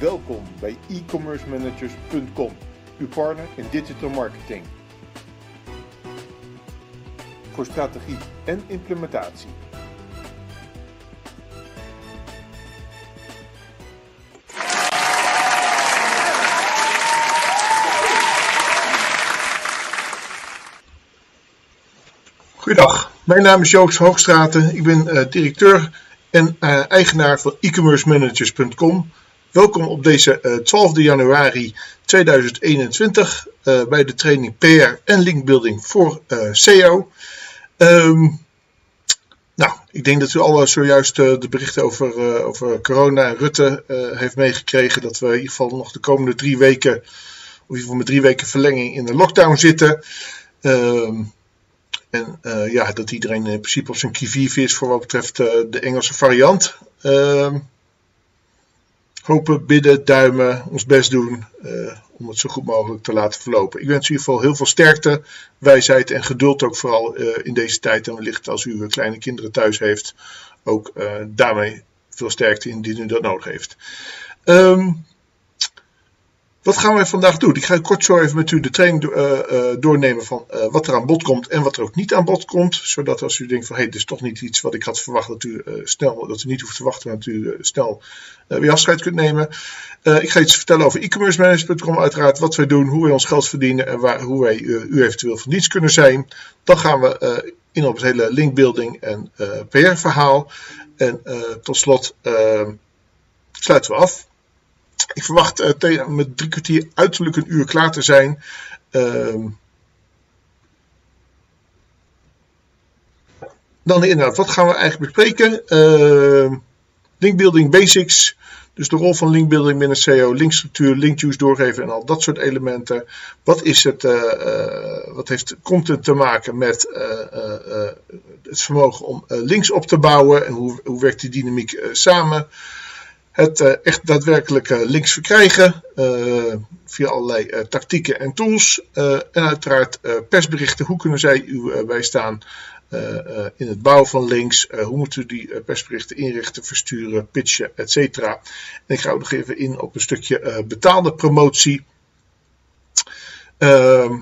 Welkom bij e-commercemanagers.com, uw partner in digital marketing. Voor strategie en implementatie. Goedendag, mijn naam is Joost Hoogstraten. Ik ben uh, directeur en uh, eigenaar van e-commercemanagers.com. Welkom op deze uh, 12 januari 2021 bij de training PR en linkbuilding voor SEO. Um, nou, ik denk dat u al zojuist de berichten over, over corona en Rutte heeft meegekregen. Dat we in ieder geval nog de komende drie weken, of in ieder geval met drie weken verlenging in de lockdown zitten. Um, en ja, dat iedereen in principe op zijn kivive is voor wat betreft de Engelse variant. Uh, hopen, bidden, duimen, ons best doen uh, om het zo goed mogelijk te laten verlopen. Ik wens u in ieder geval heel veel sterkte, wijsheid en geduld ook vooral in deze tijd. En wellicht als u kleine kinderen thuis heeft, ook daarmee veel sterkte indien u dat nodig heeft. Um, wat gaan wij vandaag doen? Ik ga kort zo even met u de training uh, uh, doornemen van uh, wat er aan bod komt en wat er ook niet aan bod komt. Zodat als u denkt van hé, hey, dit is toch niet iets wat ik had verwacht, dat u snel, dat u niet hoeft te wachten, dat u snel weer afscheid kunt nemen. ik ga iets vertellen over e-commerce management.com uiteraard, wat wij doen, hoe wij ons geld verdienen en waar, hoe wij u eventueel van dienst kunnen zijn. Dan gaan we in op het hele linkbuilding en PR verhaal. En tot slot sluiten we af. Ik verwacht uh, met drie kwartier uiterlijk een uur klaar te zijn. Uh, dan inderdaad, wat gaan we eigenlijk bespreken? Uh, linkbuilding basics. Dus de rol van linkbuilding binnen SEO, linkstructuur, linkjuice doorgeven en al dat soort elementen. Wat, is het, uh, wat heeft content te maken met het vermogen om links op te bouwen en hoe, hoe werkt die dynamiek samen? Het uh, echt daadwerkelijk uh, links verkrijgen uh, via allerlei tactieken en tools. en uiteraard persberichten. Hoe kunnen zij u bijstaan in het bouwen van links? hoe moeten u die persberichten inrichten, versturen, pitchen, etc. En ik ga ook nog even in op een stukje betaalde promotie. Ehm,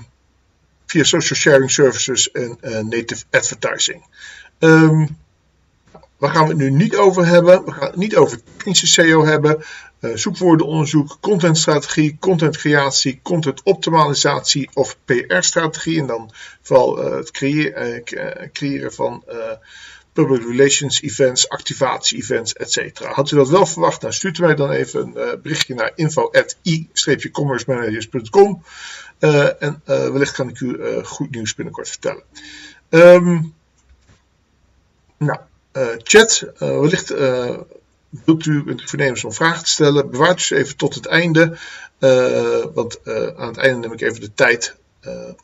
via social sharing services en native advertising. Um, Waar gaan we het nu niet over hebben? We gaan het niet over technische SEO hebben. Uh, zoekwoordenonderzoek, contentstrategie, contentcreatie, contentoptimalisatie of PR-strategie. En dan vooral uh, het creëren, uh, creëren van public relations events, activatie-events, etc. Had u dat wel verwacht? Dan stuurt u mij dan even een berichtje naar info.i-commercemanagers.com en wellicht kan ik u goed nieuws binnenkort vertellen. Um, nou, chat. Uh, wellicht uh, wilt u het voornemens om vragen te stellen. Bewaart u ze even tot het einde. want aan het einde neem ik even de tijd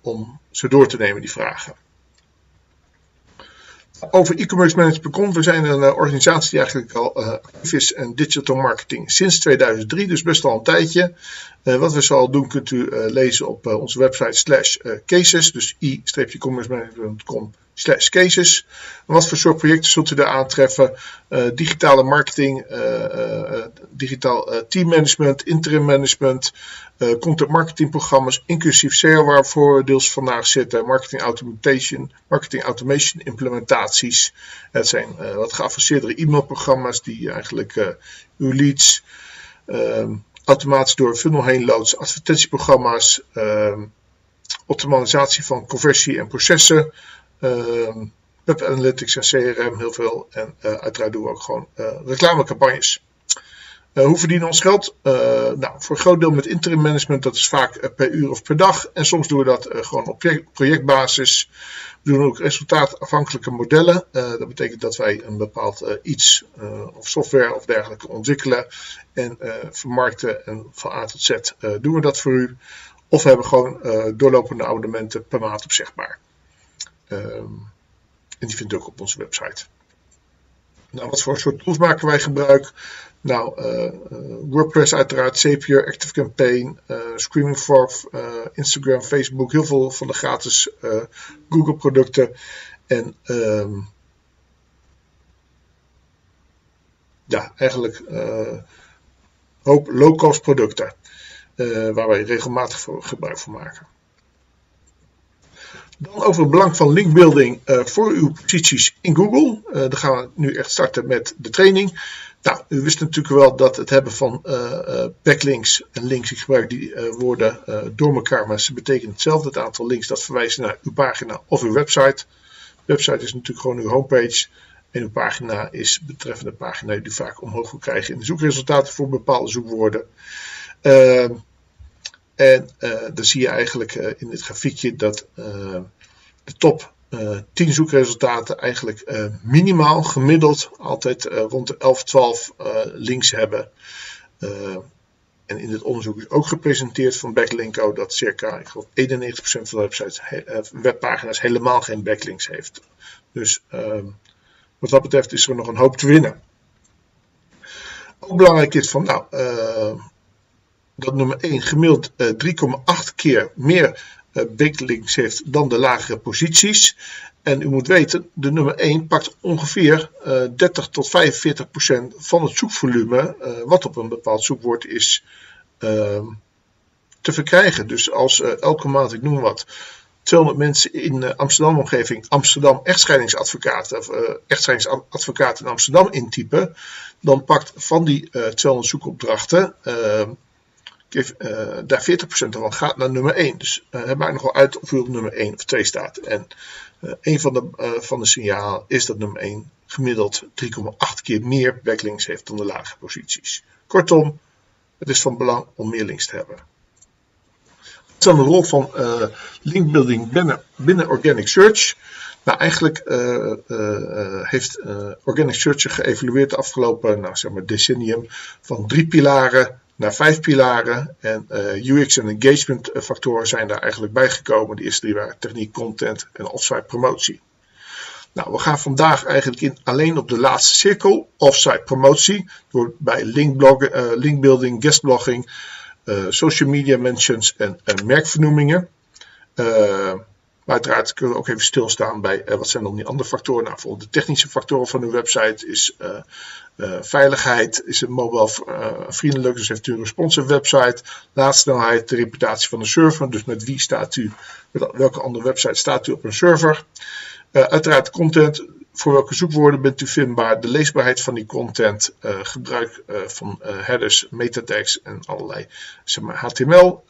om ze door te nemen, die vragen. Over e-commerce management.com. We zijn een organisatie die eigenlijk al actief is in digital marketing sinds 2003, dus best al een tijdje. Uh, wat we zoal doen kunt u uh, lezen op uh, onze website slash cases, dus i-commercemanagement.com slash cases. Wat voor soort projecten zult u daar aantreffen? Uh, digitale marketing, uh, digitaal teammanagement, interim management, content marketing programma's, inclusief SEO waar deels vandaag zitten, marketing automation, marketing automation implementaties. Het zijn wat geavanceerdere e-mailprogramma's die eigenlijk uw leads automatisch door funnel heen loodsen, advertentieprogramma's, optimalisatie van conversie en processen, Web Analytics en CRM heel veel. En uh, uiteraard doen we ook gewoon uh, reclamecampagnes. Uh, hoe verdienen we ons geld? nou, voor een groot deel met interim management, dat is vaak per uur of per dag. En soms doen we dat gewoon op projectbasis. We doen ook resultaatafhankelijke modellen. dat betekent dat wij een bepaald iets of software of dergelijke ontwikkelen en vermarkten. En van A tot Z doen we dat voor u. Of we hebben gewoon doorlopende abonnementen per maand opzegbaar. Um, en die vindt u ook op onze website. Nou, wat voor soort tools maken wij gebruik? Nou, uh, uh, WordPress uiteraard, Zapier, ActiveCampaign, uh, Screaming Frog, Instagram, Facebook, heel veel van de gratis Google producten. En um, ja, eigenlijk hoop low-cost producten. waar wij regelmatig gebruik van maken. Dan over het belang van linkbuilding voor uw posities in Google. dan gaan we nu echt starten met de training. Nou, u wist natuurlijk wel dat het hebben van uh, backlinks en links, ik gebruik die uh, woorden door elkaar, maar ze betekenen hetzelfde. Het aantal links dat verwijst naar uw pagina of uw website. Website is natuurlijk gewoon uw homepage. En uw pagina is betreffende pagina die u vaak omhoog wil krijgen in de zoekresultaten voor bepaalde zoekwoorden. En dan zie je eigenlijk in dit grafiekje dat de top 10 eh, zoekresultaten eigenlijk uh, minimaal gemiddeld altijd uh, rond de 11, 12 links hebben. en in het onderzoek is ook gepresenteerd van Backlinko dat circa ik geloof 91% van de websites, webpagina's helemaal geen backlinks heeft. Dus ehm, wat dat betreft is er nog een hoop te winnen. Ook belangrijk is van nou, dat nummer 1 gemiddeld 3,8 keer meer eh, backlinks heeft dan de lagere posities. En u moet weten, de nummer 1 pakt ongeveer 30 eh, tot 45 procent van het zoekvolume uh, wat op een bepaald zoekwoord is ehm, te verkrijgen. Dus als elke maand, ik noem wat, 200 mensen in uh, Amsterdam omgeving Amsterdam echtscheidingsadvocaat of echtscheidingsadvocaat in Amsterdam intypen, dan pakt van die 200 zoekopdrachten uh, daar 40% van gaat naar nummer 1. Dus uh, het maakt nogal uit of u op nummer 1 of 2 staat. En uh, een van de, van de signalen is dat nummer 1 gemiddeld 3,8 keer meer backlinks heeft dan de lage posities. Kortom, het is van belang om meer links te hebben. Wat is dan de rol van linkbuilding binnen, binnen Organic Search? Nou, eigenlijk heeft Organic Search geëvalueerd de afgelopen nou, zeg maar decennium van drie pilaren naar vijf pilaren. En uh, UX en engagement factoren zijn daar eigenlijk bijgekomen. De eerste drie waren techniek, content en offsite promotie. Nou, we gaan vandaag eigenlijk in alleen op de laatste cirkel, offsite promotie, door bij linkbuilding, guestblogging, uh, social media mentions en, en merkvernoemingen. Maar uiteraard kunnen we ook even stilstaan bij wat zijn dan die andere factoren. Nou, bijvoorbeeld de technische factoren van uw website is uh, veiligheid is het mobile uh, vriendelijk, dus heeft u een responsive website. Laadsnelheid, de reputatie van de server, dus met wie staat u, met welke andere website staat u op een server. Uh, uiteraard content, voor welke zoekwoorden bent u vindbaar, de leesbaarheid van die content, gebruik van headers, metatags en allerlei zeg maar, HTML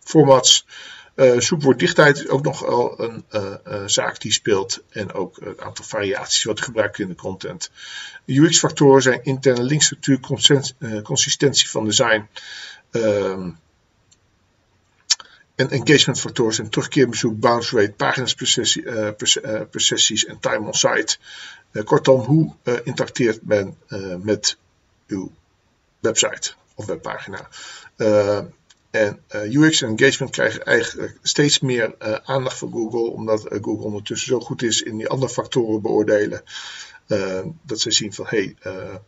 formats. Zoekwoorddichtheid is ook nog wel een uh, uh, zaak die speelt. En ook het aantal variaties wat gebruikt in de content. UX-factoren zijn interne linkstructuur, consistentie van design. Ehm, en engagement-factoren zijn terugkeerbezoek, bounce rate, pagina's per, sessies en time on site. kortom, hoe interacteert men met uw website of webpagina? En uh, UX en engagement krijgen eigenlijk steeds meer uh, aandacht van Google, omdat uh, Google ondertussen zo goed is in die andere factoren beoordelen. dat ze zien van hé, hey,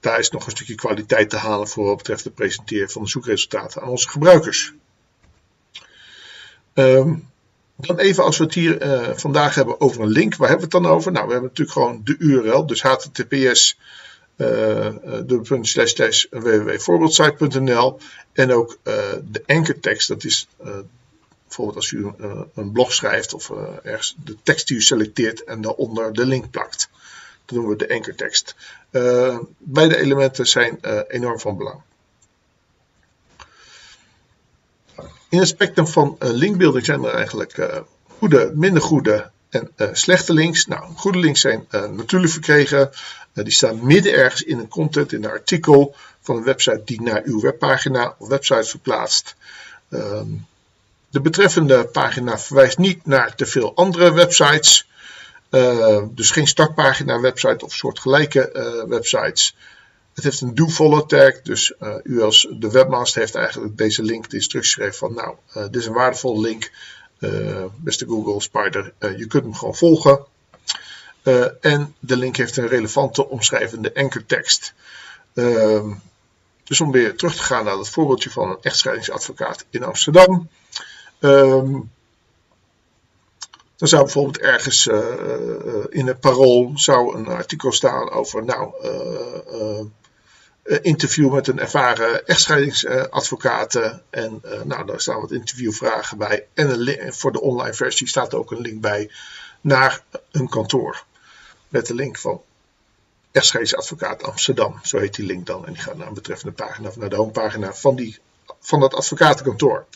daar is nog een stukje kwaliteit te halen voor wat betreft het presenteren van de zoekresultaten aan onze gebruikers. Um, dan even als we het hier vandaag hebben over een link, waar hebben we het dan over? Nou, we hebben natuurlijk gewoon de URL, dus https uh, www.voorbeeldsite.nl en ook uh, de ankertekst, dat is bijvoorbeeld als u een blog schrijft of ergens de tekst die u selecteert en daaronder de link plakt. Dat noemen we de ankertekst. beide elementen zijn enorm van belang. In het spectrum van linkbuilding zijn er eigenlijk goede, minder goede en slechte links. Nou, goede links zijn natuurlijk verkregen. Die staan midden ergens in een content, in een artikel van een website die naar uw webpagina of website verplaatst. Ehm, de betreffende pagina verwijst niet naar te veel andere websites. Uh, dus geen startpagina website of soortgelijke uh, websites. Het heeft een do-follow tag, dus uh, u als de webmaster heeft eigenlijk deze link de instructie geschreven van nou, dit is een waardevolle link, beste Google Spider, je kunt hem gewoon volgen. En de link heeft een relevante omschrijvende ankertekst. Ehm, dus om weer terug te gaan naar het voorbeeldje van een echtscheidingsadvocaat in Amsterdam. Um, dan zou bijvoorbeeld ergens uh, in het parool zou een artikel staan over, nou, uh, uh, interview met een ervaren echtscheidingsadvocaat. en nou, daar staan wat interviewvragen bij. En voor de online versie staat ook een link bij naar een kantoor. Met de link van echtscheidingsadvocaat Amsterdam. Zo heet die link dan. En die gaat naar een betreffende pagina of naar de homepagina van, die, van dat advocatenkantoor.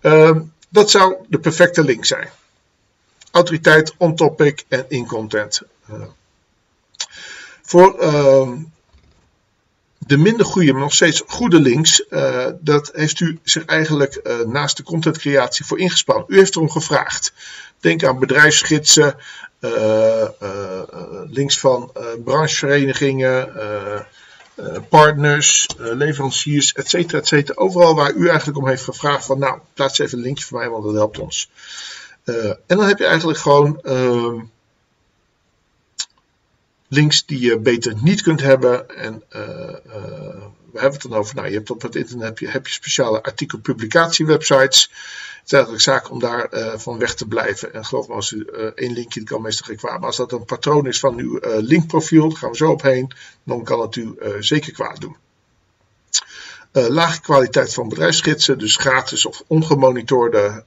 Ehm, dat zou de perfecte link zijn. Autoriteit, on topic en in content. Uh, voor ehm, de minder goede, maar nog steeds goede links, uh, dat heeft u zich eigenlijk uh, naast de contentcreatie voor ingespannen. U heeft erom gevraagd. Denk aan bedrijfsgidsen, links van brancheverenigingen, partners, leveranciers, etc. etc. Overal waar u eigenlijk om heeft gevraagd van nou, plaats even een linkje voor mij, want dat helpt ons. en dan heb je eigenlijk gewoon ehm, links die je beter niet kunt hebben. En uh, uh, we hebben het dan over, nou, je hebt op het internet heb je, heb je speciale artikelpublicatiewebsites. Is eigenlijk zaak om daar uh, van weg te blijven. En geloof me, als u één linkje kan meestal geen kwaad. Maar als dat een patroon is van uw linkprofiel, daar gaan we zo op heen, dan kan het u zeker kwaad doen. lage kwaliteit van bedrijfsgidsen, dus gratis of ongemonitorde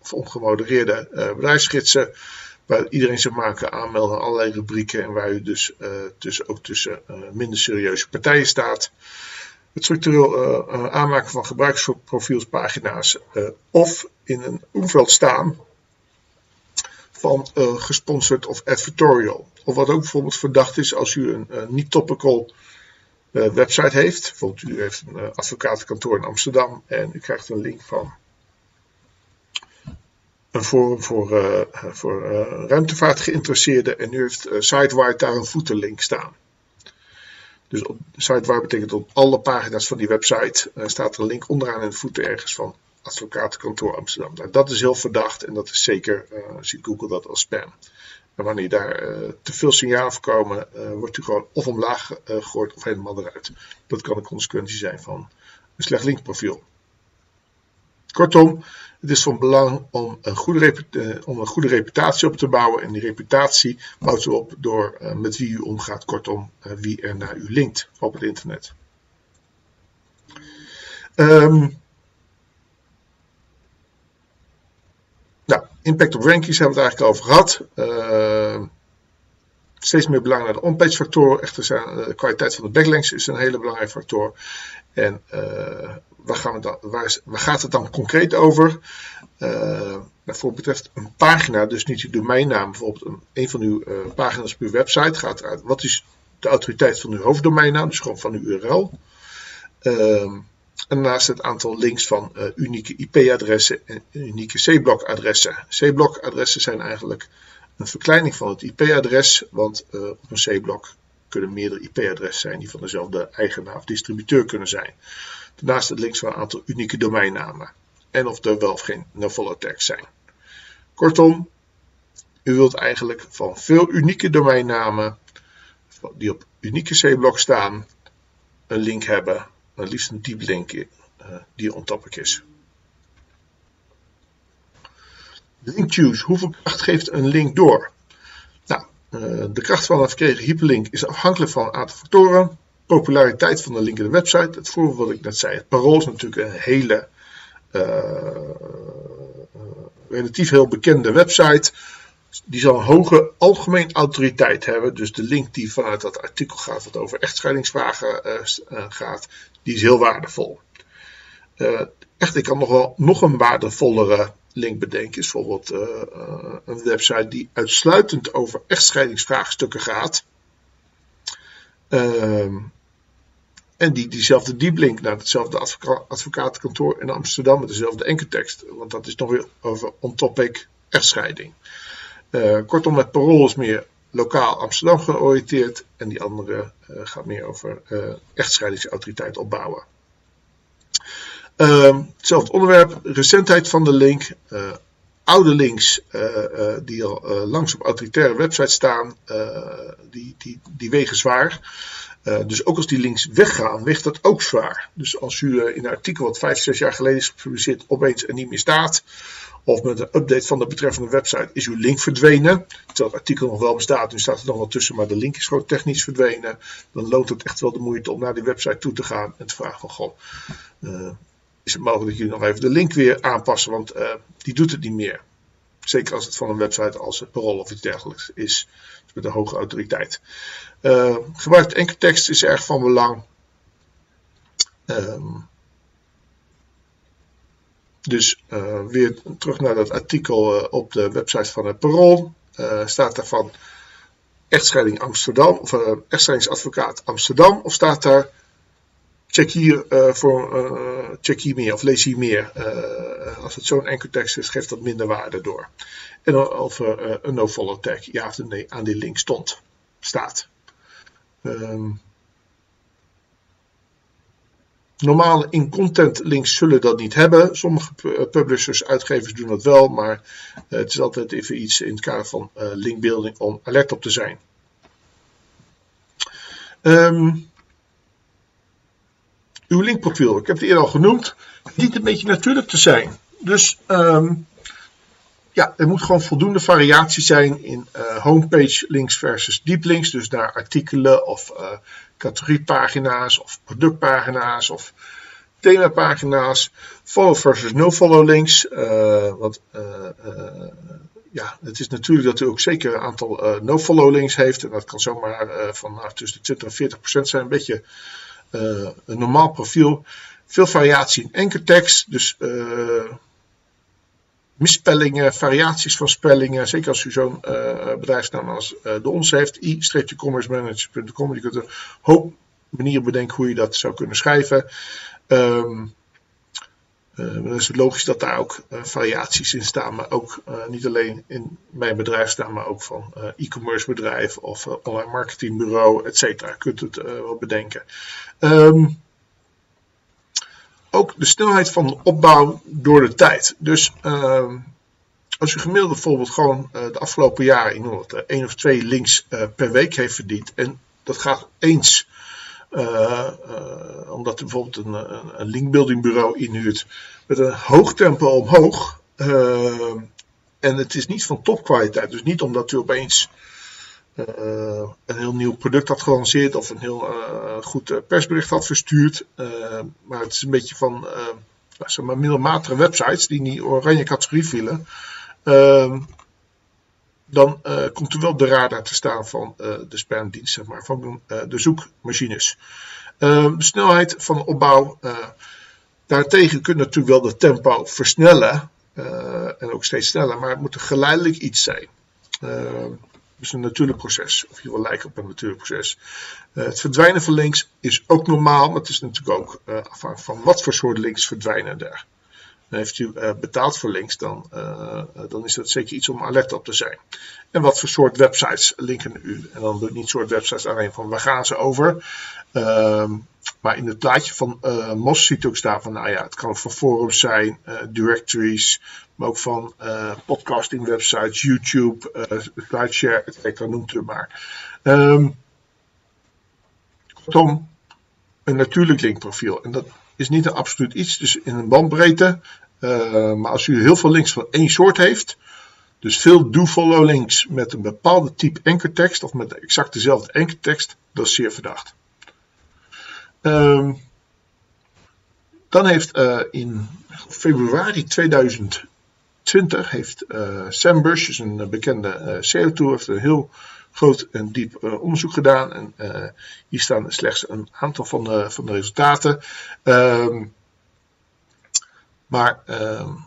of ongemodereerde bedrijfsgidsen waar iedereen zich maar kan aanmelden aan allerlei rubrieken en waar u dus uh, ook tussen minder serieuze partijen staat. Het structureel uh, aanmaken van gebruiksprofielspagina's of in een omveld staan van gesponsord of advertorial. Of wat ook bijvoorbeeld verdacht is als u een niet-topical website heeft. Bijvoorbeeld u heeft een advocatenkantoor in Amsterdam en u krijgt een link van een forum voor, uh, voor uh, ruimtevaart geïnteresseerden en nu heeft uh, daar een voetenlink staan. Dus op SiteWire betekent op alle pagina's van die website staat er een link onderaan in de voeten ergens van advocatenkantoor Amsterdam. Nou, dat is heel verdacht en dat is zeker, ziet Google dat als spam. En wanneer daar te veel signalen voorkomen, wordt u gewoon of omlaag gegooid of helemaal eruit. Dat kan een consequentie zijn van een slecht linkprofiel. Kortom, het is van belang om een goede, eh, om een goede reputatie op te bouwen. En die reputatie bouwt u op door uh, met wie u omgaat, kortom, uh, wie er naar u linkt op het internet. Um, nou, impact op rankings hebben we het eigenlijk over gehad. Uh, steeds meer belang naar de on-page factor. Echter, zijn, de kwaliteit van de backlinks is een hele belangrijke factor. En waar, gaan we dan, waar, gaat het dan concreet over? Uh, voor betreft een pagina, dus niet uw domeinnaam, bijvoorbeeld een, een van uw uh, pagina's op uw website gaat eruit. Wat is de autoriteit van uw hoofddomeinnaam, dus gewoon van uw URL? Uh, en daarnaast het aantal links van uh, unieke IP-adressen en unieke C-blok-adressen. C-blok-adressen zijn eigenlijk een verkleining van het IP-adres, want op een C-blok kunnen meerdere IP-adressen zijn die van dezelfde eigenaar of distributeur kunnen zijn. Daarnaast het links van een aantal unieke domeinnamen. En of er wel of geen no-follow tags zijn. Kortom, u wilt eigenlijk van veel unieke domeinnamen die op unieke C-blok staan, een link hebben, een liefst een diep link uh, die on topic is. Link choose. Hoeveel kracht geeft een link door? Nou, uh, de kracht van een verkregen hyperlink is afhankelijk van een aantal factoren populariteit van de link website. Het voorbeeld wat ik net zei. Het parool is natuurlijk een hele uh, relatief heel bekende website. Die zal een hoge algemeen autoriteit hebben. Dus de link die vanuit dat artikel gaat, wat over echtscheidingsvragen uh, gaat, die is heel waardevol. echt, ik kan nog wel nog een waardevollere link bedenken. Is bijvoorbeeld een website die uitsluitend over echtscheidingsvraagstukken gaat. Ehm, en die, diezelfde dieplink naar hetzelfde advocatenkantoor in Amsterdam met dezelfde enkeltekst. Want dat is nog weer over on-topic echtscheiding. Uh, kortom, het parool is meer lokaal Amsterdam georiënteerd. En die andere uh, gaat meer over uh, echtscheidingsautoriteit opbouwen. Ehm, hetzelfde onderwerp, recentheid van de link. oude links die al langs op autoritaire websites staan, die, die, die wegen zwaar. Dus ook als die links weggaan, weegt dat ook zwaar. Dus als u in een artikel wat vijf, zes jaar geleden is gepubliceerd opeens er niet meer staat, of met een update van de betreffende website is uw link verdwenen. Terwijl het artikel nog wel bestaat, nu staat er nog wel tussen, maar de link is gewoon technisch verdwenen. Dan loont het echt wel de moeite om naar die website toe te gaan en te vragen van, goh, uh, is het mogelijk dat jullie nog even de link weer aanpassen, want die doet het niet meer. Zeker als het van een website als Parool of iets dergelijks is, dus met een hoge autoriteit. Uh, gebruik enkeltekst is erg van belang. Um, dus uh, weer terug naar dat artikel uh, op de website van het Parool. Staat daar van echtscheiding Amsterdam of echtscheidingsadvocaat Amsterdam of staat daar check hier voor check hier meer of lees hier meer. als het zo'n enkel tekst is, geeft dat minder waarde door. En of een no-follow tag ja of nee aan die link stond, staat. Um, Normale in-content links zullen dat niet hebben. Sommige eh, publishers, uitgevers doen dat wel, maar eh, het is altijd even iets in het kader van linkbuilding om alert op te zijn. Um, uw linkprofiel, ik heb het eerder al genoemd, dient een beetje natuurlijk te zijn. Dus um, ja, er moet gewoon voldoende variatie zijn in uh, homepage links versus deep links. Dus naar artikelen of uh, categoriepagina's of productpagina's of themapagina's. Follow versus no follow links. Uh, want ja, het is natuurlijk dat u ook zeker een aantal no follow links heeft. En dat kan zomaar van nou, tussen de 20 en 40 procent zijn. Een beetje een normaal profiel. Veel variatie in enkeltekst. Dus misspellingen, variaties van spellingen. Zeker als u zo'n uh, bedrijfsnaam als de ons heeft, i-commercemanager.com. Je kunt een hoop manieren bedenken hoe je dat zou kunnen schrijven. Um, uh, dan is het logisch dat daar ook variaties in staan, maar ook niet alleen in mijn bedrijfsnaam, maar ook van e-commerce bedrijf of online marketingbureau, et cetera. Kunt u het wel bedenken. Um, ook de snelheid van opbouw door de tijd. Dus uh, als u gemiddeld bijvoorbeeld gewoon de afgelopen jaren in één of twee links per week heeft verdiend. En dat gaat eens, omdat u bijvoorbeeld een, een, linkbuildingbureau inhuurt, met een hoog tempo omhoog. en het is niet van topkwaliteit. Dus niet omdat u opeens uh, een heel nieuw product had gelanceerd of een heel goed persbericht had verstuurd. maar het is een beetje van zeg maar middelmatige websites die in die oranje categorie vielen. Dan komt er wel de radar te staan van de spamdienst, zeg maar, van de zoekmachines. Ehm, de snelheid van de opbouw. daartegen kunt natuurlijk wel de tempo versnellen. en ook steeds sneller, maar het moet een geleidelijk iets zijn. Ehm, is een natuurlijk proces, of je wil lijken op een natuurlijk proces. Het verdwijnen van links is ook normaal, maar het is natuurlijk ook afhankelijk van wat voor soort links verdwijnen er. Heeft u uh, betaald voor links, dan, dan is dat zeker iets om alert op te zijn. En wat voor soort websites linken u? En dan doe ik niet soort websites alleen van waar gaan ze over. Ehm, maar in het plaatje van uh, MOS ziet ook staan van, nou ja, het kan van forums zijn, directories, maar ook van podcasting websites, YouTube, SlideShare, etc. noemt u maar. Um, kortom, een natuurlijk linkprofiel. En dat is niet een absoluut iets, dus in een bandbreedte. maar als u heel veel links van één soort heeft, dus veel do-follow links met een bepaalde type ankertekst of met exact dezelfde ankertekst, dat is zeer verdacht. Um, dan heeft uh, in februari 2020 heeft uh, Sam Bush, dus een bekende uh, CO2, heeft een heel groot en diep onderzoek gedaan. En hier staan slechts een aantal van de, van de resultaten. Um, maar um,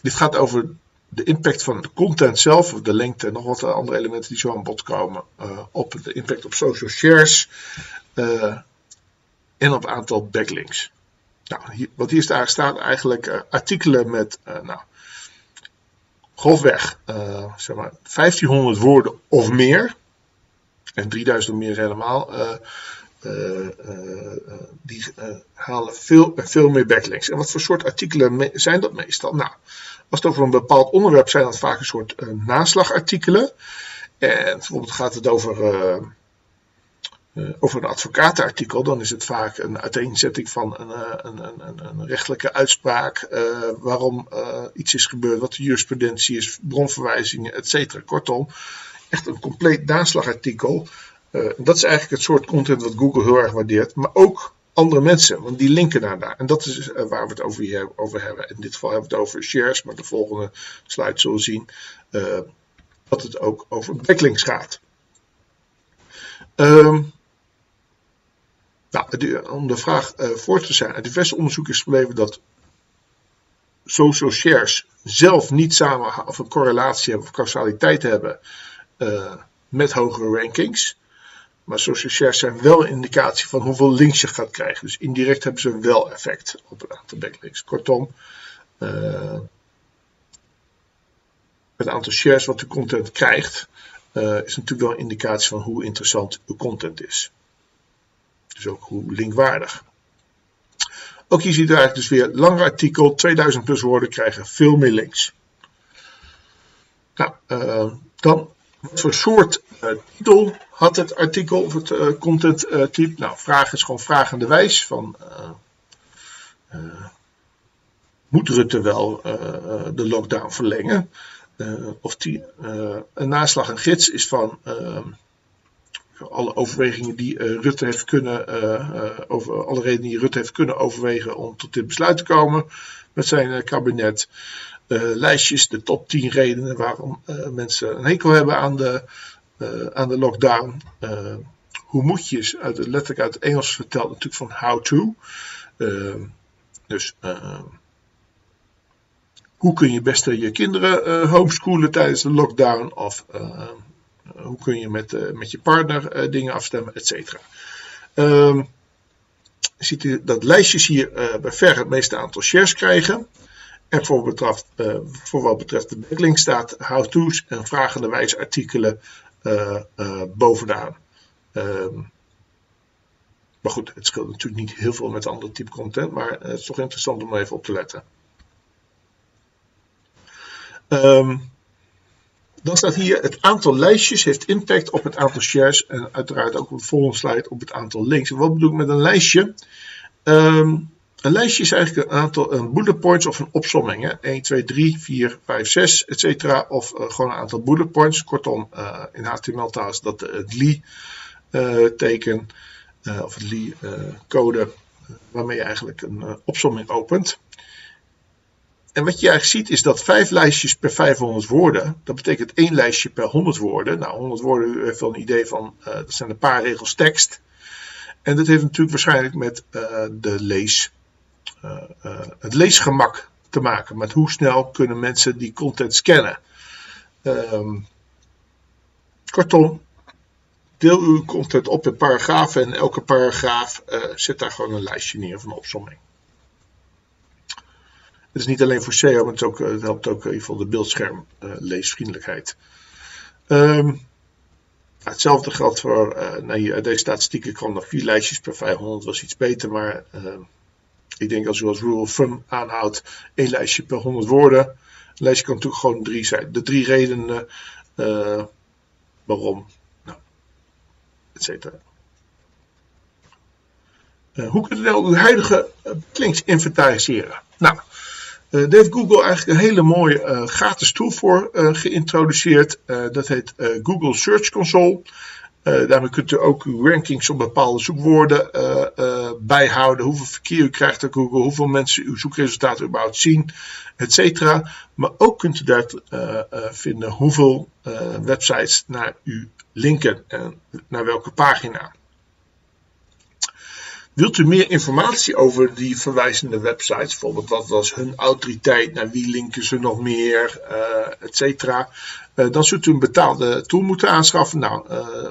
dit gaat over de impact van de content zelf, de lengte en nog wat andere elementen die zo aan bod komen, op de impact op social shares en op aantal backlinks. Nou, wat hier staat, staat eigenlijk artikelen met, nou, grofweg, uh, zeg maar 1500 woorden of meer. En 3000 of meer helemaal. die halen veel, veel meer backlinks. En wat voor soort artikelen zijn dat meestal? Nou, als het over een bepaald onderwerp zijn dat vaak een soort naslagartikelen. En bijvoorbeeld gaat het over Uh, over een advocatenartikel, dan is het vaak een uiteenzetting van een, een, een, een rechtelijke uitspraak, uh, waarom iets is gebeurd, wat de jurisprudentie is, bronverwijzingen, etc. Kortom, echt een compleet naslagartikel. dat is eigenlijk het soort content wat Google heel erg waardeert, maar ook andere mensen, want die linken naar daar. En dat is waar we het over, hebben. In dit geval hebben we het over shares, maar de volgende slide zullen zien dat het ook over backlinks gaat. Um, nou, om de vraag uh, voor te zijn, uit diverse onderzoek is gebleven dat social shares zelf niet samen of een correlatie hebben of causaliteit hebben uh, met hogere rankings. Maar social shares zijn wel een indicatie van hoeveel links je gaat krijgen. Dus indirect hebben ze wel effect op het aantal backlinks. Kortom, uh, het aantal shares wat de content krijgt, is natuurlijk wel een indicatie van hoe interessant uw content is. Dus ook hoe linkwaardig. Ook hier ziet u eigenlijk dus weer langer artikel, 2000 plus woorden krijgen veel meer links. Nou, uh, dan wat voor soort uh, titel had het artikel of het uh, content type? Nou, vraag is gewoon vragende wijs van moet Rutte wel de lockdown verlengen? of die, een naslag en gids is van alle overwegingen die uh, Rutte heeft kunnen, uh, over alle redenen die Rutte heeft kunnen overwegen om tot dit besluit te komen met zijn kabinet. lijstjes, de top 10 redenen waarom mensen een hekel hebben aan de, aan de lockdown. hoe moet je uit, letterlijk uit het Engels verteld natuurlijk van how to. dus hoe kun je beste je kinderen homeschoolen tijdens de lockdown? Of eh, hoe kun je met, eh, met je partner eh, dingen afstemmen, et cetera. Um, ziet u dat lijstjes hier bij ver het meeste aantal shares krijgen. En voor, betreft, voor wat betreft de backlink staat how-to's en vragende wijze artikelen bovenaan. Ehm, maar goed, het scheelt natuurlijk niet heel veel met andere type content, maar het is toch interessant om even op te letten. Um, dan staat hier het aantal lijstjes heeft impact op het aantal shares en uiteraard ook de volgende slide op het aantal links. wat bedoel ik met een lijstje? Um, een lijstje is eigenlijk een aantal een bullet points of een opsomming. Hè? 1, 2, 3, 4, 5, 6, etc. Of uh, gewoon een aantal bullet points. Kortom, uh, in HTML-taal is dat het li-teken uh, of het li-code waarmee je eigenlijk een opsomming opent. En wat je eigenlijk ziet is dat vijf lijstjes per 500 woorden, dat betekent één lijstje per 100 woorden. Nou, 100 woorden, u heeft wel een idee van, uh, dat zijn een paar regels tekst. En dat heeft natuurlijk waarschijnlijk met uh, de lees, uh, het leesgemak te maken. Met hoe snel kunnen mensen die content scannen. Um, kortom, deel uw content op in paragrafen en elke paragraaf zet daar gewoon een lijstje neer van opsomming. Het is niet alleen voor SEO, maar het, ook, het helpt ook in ieder geval de beeldschermleesvriendelijkheid. Um, hetzelfde geldt voor, nou deze statistieken kwam nog vier lijstjes per 500, was iets beter, maar uh, ik denk als u als rule of thumb aanhoudt, één lijstje per 100 woorden. Een lijstje kan natuurlijk gewoon drie zijn. De drie redenen waarom, nou, et cetera. hoe kunt u nou uw huidige links inventariseren? Nou, uh, daar heeft Google eigenlijk een hele mooie uh, gratis tool voor uh, geïntroduceerd. dat heet Google Search Console. daarmee kunt u ook uw rankings op bepaalde zoekwoorden bijhouden. Hoeveel verkeer u krijgt op Google, hoeveel mensen uw zoekresultaten überhaupt zien, etc. Maar ook kunt u daar vinden hoeveel websites naar u linken en naar welke pagina. Wilt u meer informatie over die verwijzende websites, bijvoorbeeld wat was hun autoriteit, naar wie linken ze nog meer, uh, et cetera, uh, dan zult u een betaalde tool moeten aanschaffen. Nou, uh,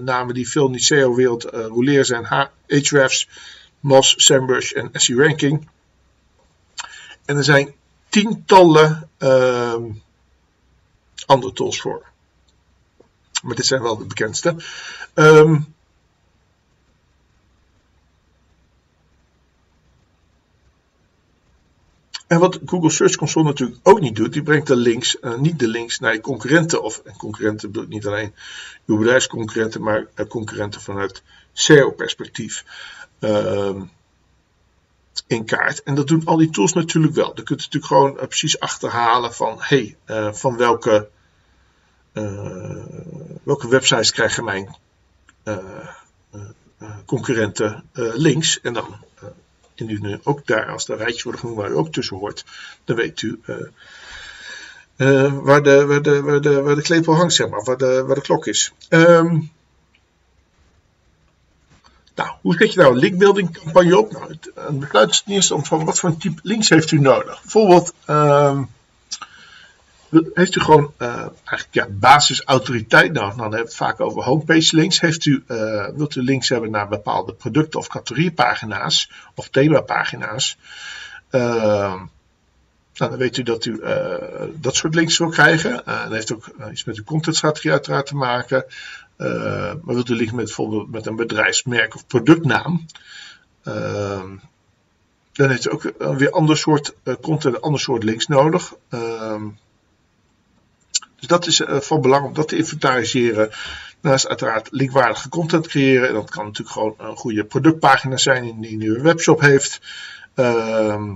namen die veel in SEO-wereld roleer zijn Ahrefs, Moz, SEMrush en SE Ranking. En er zijn tientallen ehm, andere tools voor. Maar dit zijn wel de bekendste. Um, En wat Google Search Console natuurlijk ook niet doet, die brengt de links, uh, niet de links naar je concurrenten, of en concurrenten bedoel niet alleen uw bedrijfsconcurrenten, maar concurrenten vanuit SEO-perspectief uh, in kaart. En dat doen al die tools natuurlijk wel. Dan kunt je natuurlijk gewoon uh, precies achterhalen van, hey, van welke, welke websites krijgen mijn concurrenten links. En dan en u nu ook daar, als de rijtjes worden genoemd waar u ook tussen hoort, dan weet u uh, uh, waar, de, waar, de, waar, de, klepel hangt, zeg maar, waar de, waar de klok is. Um, nou, hoe zet je nou een linkbuilding campagne op? Nou, het, het besluit is ten eerste om van wat voor een type links heeft u nodig. Bijvoorbeeld, um, heeft u gewoon uh, eigenlijk ja, basisautoriteit nodig. Dan hebben we het vaak over homepage links. Heeft u, uh, wilt u links hebben naar bepaalde producten of categoriepagina's of themapagina's? Uh, dan weet u dat u dat soort links wil krijgen. dat heeft ook iets met uw contentstrategie uiteraard te maken. maar wilt u links met bijvoorbeeld met een bedrijfsmerk of productnaam? dan heeft u ook weer ander soort content, ander soort links nodig. Dus dat is uh, van belang om dat te inventariseren. Naast uiteraard linkwaardige content creëren. En dat kan natuurlijk gewoon een goede productpagina zijn die een webshop heeft. Uh,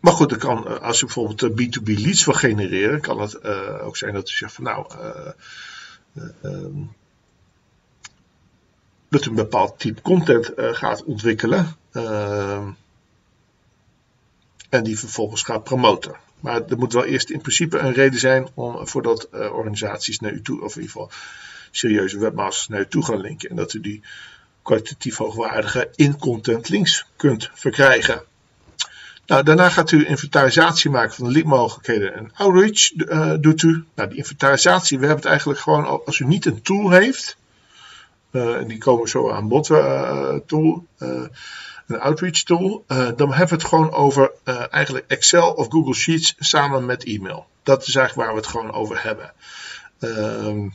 Maar goed, kan, eh, als je bijvoorbeeld B2B leads wil genereren, kan het ook zijn dat je zegt van nou, uh, dat u een bepaald type content gaat ontwikkelen. Ehm, en die vervolgens gaat promoten. Maar er moet wel eerst in principe een reden zijn om, voordat uh, organisaties naar u toe, of in ieder geval serieuze webmasters naar u toe gaan linken. En dat u die kwalitatief hoogwaardige in-content links kunt verkrijgen. Nou, daarna gaat u inventarisatie maken van de linkmogelijkheden en outreach uh, doet u. Nou, die inventarisatie, we hebben het eigenlijk gewoon als u niet een tool heeft, uh, en die komen zo aan bod toe, een outreach tool, uh, dan hebben we het gewoon over uh, eigenlijk Excel of Google Sheets samen met e-mail. Dat is eigenlijk waar we het gewoon over hebben. Um,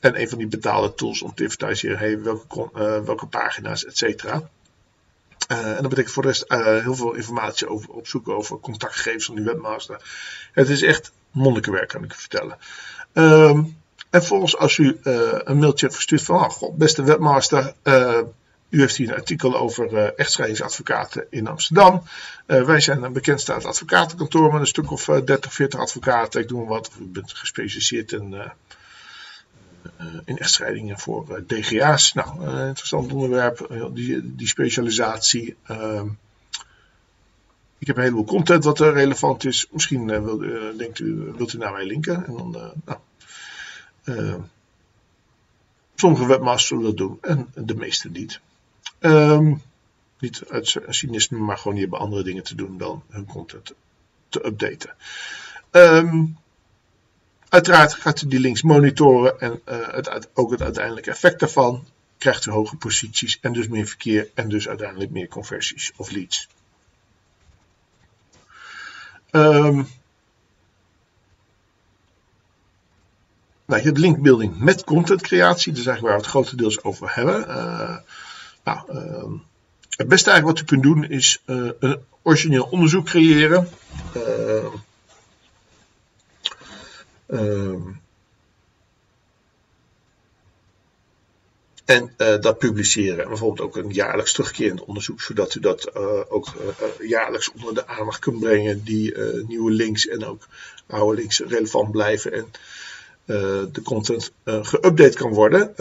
en een van die betaalde tools om te inventariseren hey, welke, uh, welke pagina's, et cetera. en dat betekent voor de rest heel veel informatie over, opzoeken over contactgegevens van die webmaster. Het is echt monnikenwerk, kan ik u vertellen. Um, en volgens als u een mailtje verstuurt van, oh, god, beste webmaster, u heeft hier een artikel over uh, echtscheidingsadvocaten in Amsterdam. Uh, wij zijn een bekendstaand advocatenkantoor met een stuk of uh, 30, 40 advocaten. Ik doe wat. U bent gespecialiseerd in, in echtscheidingen voor DGA's. Nou, een interessant onderwerp, die, die specialisatie. Ehm, ik heb een heleboel content wat relevant is. Misschien wil, denkt u, wilt u naar mij linken. En dan, nou, sommige webmasters zullen dat doen en de meeste niet. Um, niet uit cynisme, maar gewoon die hebben andere dingen te doen dan hun content te updaten. Um, uiteraard gaat u die links monitoren en uh, het, ook het uiteindelijke effect daarvan. Krijgt u hoge posities en dus meer verkeer en dus uiteindelijk meer conversies of leads. Um, nou, je hebt linkbuilding met contentcreatie, dat is eigenlijk waar we het grotendeels over hebben. Uh, nou, uh, het beste eigenlijk wat u kunt doen is uh, een origineel onderzoek creëren. Uh, en uh, dat publiceren. bijvoorbeeld ook een jaarlijks terugkerend onderzoek, zodat u dat uh, ook jaarlijks onder de aandacht kunt brengen. Die nieuwe links en ook oude links relevant blijven en de content geüpdate kan worden.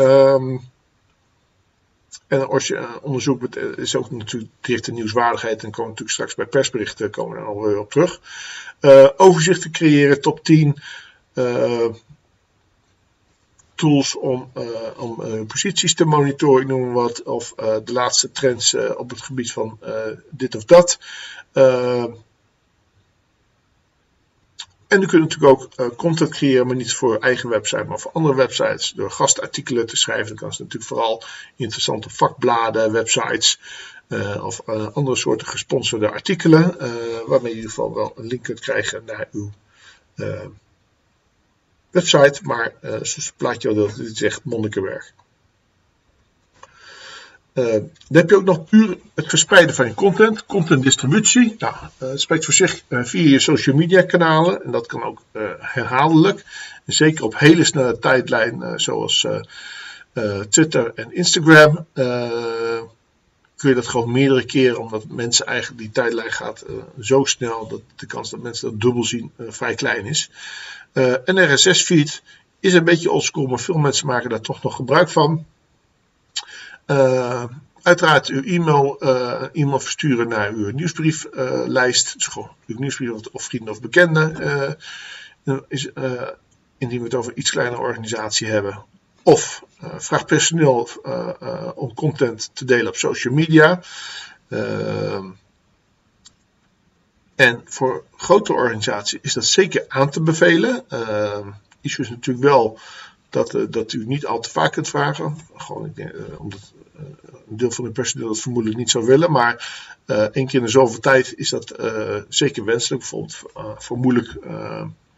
En als je uh, onderzoek is ook natuurlijk directe nieuwswaardigheid en komen natuurlijk straks bij persberichten komen er nog weer op terug. Overzichten creëren, top 10 uh, tools om, om posities te monitoren, ik noem wat, of de laatste trends op het gebied van dit of dat. En u kunt natuurlijk ook uh, content creëren, maar niet voor eigen website, maar voor andere websites. Door gastartikelen te schrijven. Dan kan ze natuurlijk vooral interessante vakbladen, websites uh, of uh, andere soorten gesponsorde artikelen. waarmee je in ieder geval wel een link kunt krijgen naar uw website. Maar zoals het plaatje al dat is echt monnikenwerk. Uh, dan heb je ook nog puur het verspreiden van je content, content distributie. Nou, uh, spreekt voor zich uh, via je social media kanalen en dat kan ook herhaaldelijk. En zeker op hele snelle tijdlijn zoals Twitter en Instagram kun je dat gewoon meerdere keren, omdat mensen eigenlijk die tijdlijn gaat zo snel dat de kans dat mensen dat dubbel zien vrij klein is. een RSS-feed is een beetje oldschool, maar veel mensen maken daar toch nog gebruik van. Uh, uiteraard uw e-mail, uh, e-mail versturen naar uw nieuwsbrieflijst. dus gewoon uw nieuwsbrief of vrienden of bekenden. Uh, is, indien we het over iets kleinere organisatie hebben. Of vraag personeel om content te delen op social media. en voor grote organisaties is dat zeker aan te bevelen. issue is natuurlijk wel dat, dat u niet al te vaak kunt vragen. Gewoon, denk, omdat een deel van het personeel dat vermoedelijk niet zou willen. Maar uh, één keer in de zoveel tijd is dat uh, zeker wenselijk. Bijvoorbeeld voor moeilijk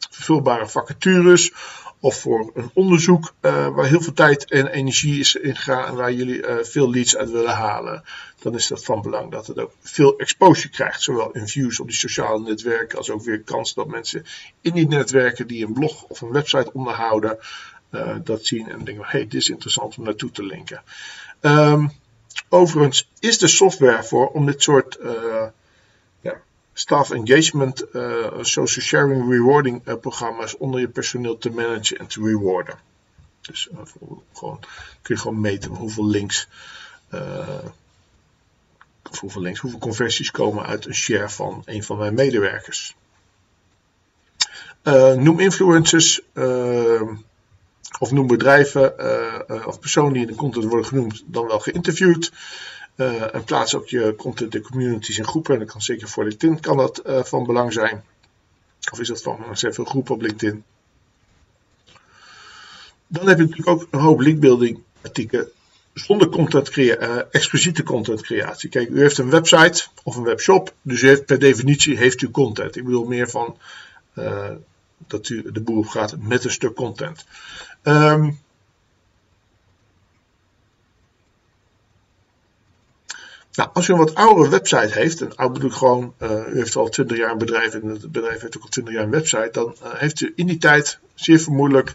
vervulbare vacatures. Of voor een onderzoek waar heel veel tijd en energie is ingegaan. En waar jullie veel leads uit willen halen. Dan is dat van belang dat het ook veel exposure krijgt. Zowel in views op die sociale netwerken. Als ook weer kans dat mensen in die netwerken die een blog of een website onderhouden. Dat zien en denken: hey, dit is interessant om naartoe te linken. Um, overigens is de software voor om dit soort uh, ja, staff engagement, uh, social sharing, rewarding programma's onder je personeel te managen en te rewarden. Dus gewoon, kun je gewoon meten hoeveel links, hoeveel links, hoeveel conversies komen uit een share van een van mijn medewerkers. noem influencers. Ehm, of noem bedrijven uh, uh, of personen die in de content worden genoemd dan wel geïnterviewd. Uh, en plaats ook je content in communities en groepen. En dat kan zeker voor LinkedIn kan dat van belang zijn. Of is dat van zijn veel groepen op LinkedIn. Dan heb je natuurlijk ook een hoop linkbuilding artikelen zonder content expliciete content creatie. Kijk, u heeft een website of een webshop, dus u heeft per definitie heeft u content. Ik bedoel meer van dat u de boer op gaat met een stuk content. Um, nou, als u een wat oudere website heeft, en oud bedoel ik gewoon, uh, u heeft al 20 jaar een bedrijf en het bedrijf heeft ook al 20 jaar een website, dan uh, heeft u in die tijd zeer vermoedelijk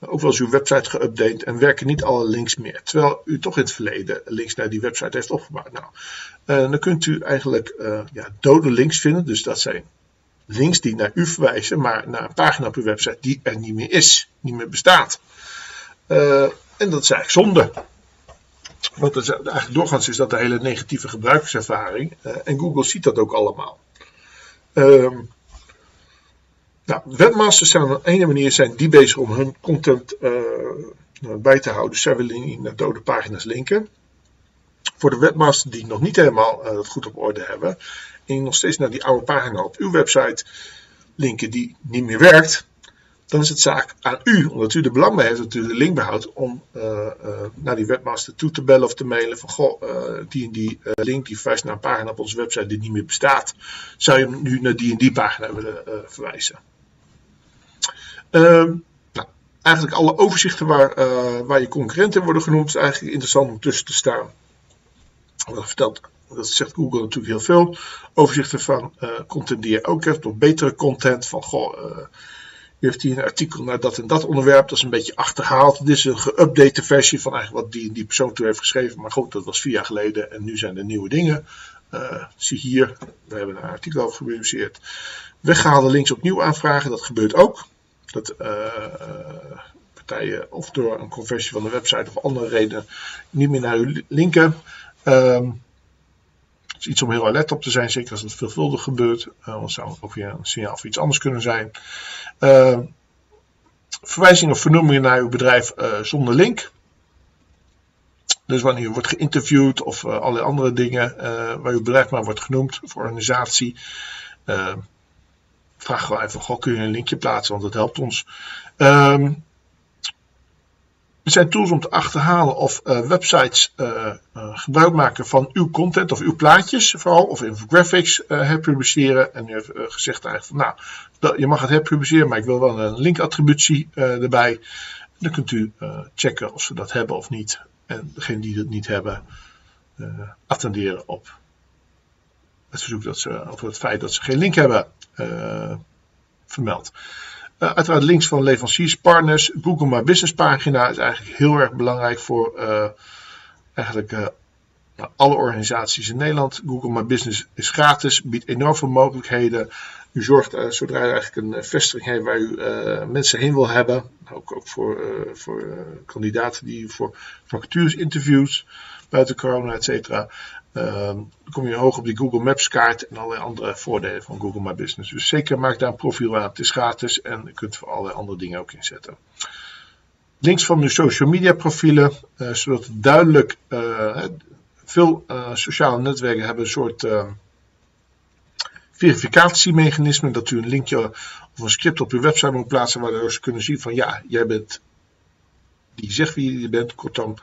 uh, ook wel eens uw website geüpdate en werken niet alle links meer. Terwijl u toch in het verleden links naar die website heeft opgebouwd. Nou, dan kunt u eigenlijk ja, dode links vinden, dus dat zijn links die naar u verwijzen, maar naar een pagina op uw website die er niet meer is, niet meer bestaat. Uh, en dat is eigenlijk zonde. Want het eigenlijk doorgaans is dat een hele negatieve gebruikerservaring. Uh, en Google ziet dat ook allemaal. Uh, nou, webmasters zijn op een ene manier zijn die bezig om hun content uh, bij te houden. Zij willen naar dode pagina's linken. Voor de webmasters die nog niet helemaal dat goed op orde hebben, en nog steeds naar die oude pagina op uw website linken die niet meer werkt, dan is het zaak aan u, omdat u er belang bij heeft dat u de link behoudt, om uh, uh, naar die webmaster toe te bellen of te mailen van goh, uh, die en die link die verwijst naar een pagina op onze website die niet meer bestaat. Zou je nu naar die en die pagina willen verwijzen? Ehm, nou, eigenlijk alle overzichten waar, waar je concurrenten worden genoemd, is eigenlijk interessant om tussen te staan. Dat vertelt dat zegt Google natuurlijk heel veel. Overzichten van uh, content die je ook hebt, of betere content. Van goh, uh, u heeft hier een artikel naar dat en dat onderwerp. Dat is een beetje achterhaald. Dit is een geüpdate versie van eigenlijk wat die, die persoon toen heeft geschreven. Maar goed, dat was vier jaar geleden en nu zijn er nieuwe dingen. Uh, zie hier, we hebben een artikel over gepubliceerd. Weghaalde links opnieuw aanvragen, dat gebeurt ook. Dat partijen of door een conversie van de website of andere redenen niet meer naar u linken. Um, iets om heel alert op te zijn, zeker als het veelvuldig gebeurt. Uh, want het zou ook weer een signaal voor iets anders kunnen zijn. Uh, verwijzing of vernoemingen naar uw bedrijf uh, zonder link. Dus wanneer u wordt geïnterviewd of allerlei andere dingen waar uw bedrijf maar wordt genoemd voor organisatie. vraag gewoon even, goh, kun je een linkje plaatsen, want dat helpt ons. Ehm, er zijn tools om te achterhalen of uh, websites uh, uh, gebruik maken van uw content of uw plaatjes vooral, of infographics herpubliceren. En u heeft gezegd eigenlijk van nou, je mag het herpubliceren, maar ik wil wel een linkattributie erbij. Dan kunt u checken of ze dat hebben of niet. En degene die dat niet hebben, attenderen op het verzoek dat ze, of het feit dat ze geen link hebben vermeld. Uh, uiteraard links van leveranciers, partners. Google My Business pagina is eigenlijk heel erg belangrijk voor uh, eigenlijk uh, alle organisaties in Nederland. Google My Business is gratis, biedt enorm veel mogelijkheden. U zorgt zodra u eigenlijk een vestiging heeft waar u mensen heen wil hebben. Ook, ook voor, voor kandidaten die voor vacatures, interviews, buiten corona, et cetera. Ehm, kom je hoog op die Google Maps kaart en allerlei andere voordelen van Google My Business. Dus zeker maak daar een profiel aan. Het is gratis en je kunt voor allerlei andere dingen ook inzetten. Links van uw social media profielen, uh, zodat duidelijk, uh, veel uh, sociale netwerken hebben een soort ehm, verificatiemechanisme. Dat u een linkje of een script op uw website moet plaatsen waardoor ze kunnen zien van ja, jij bent, die zegt wie je bent. Kortom,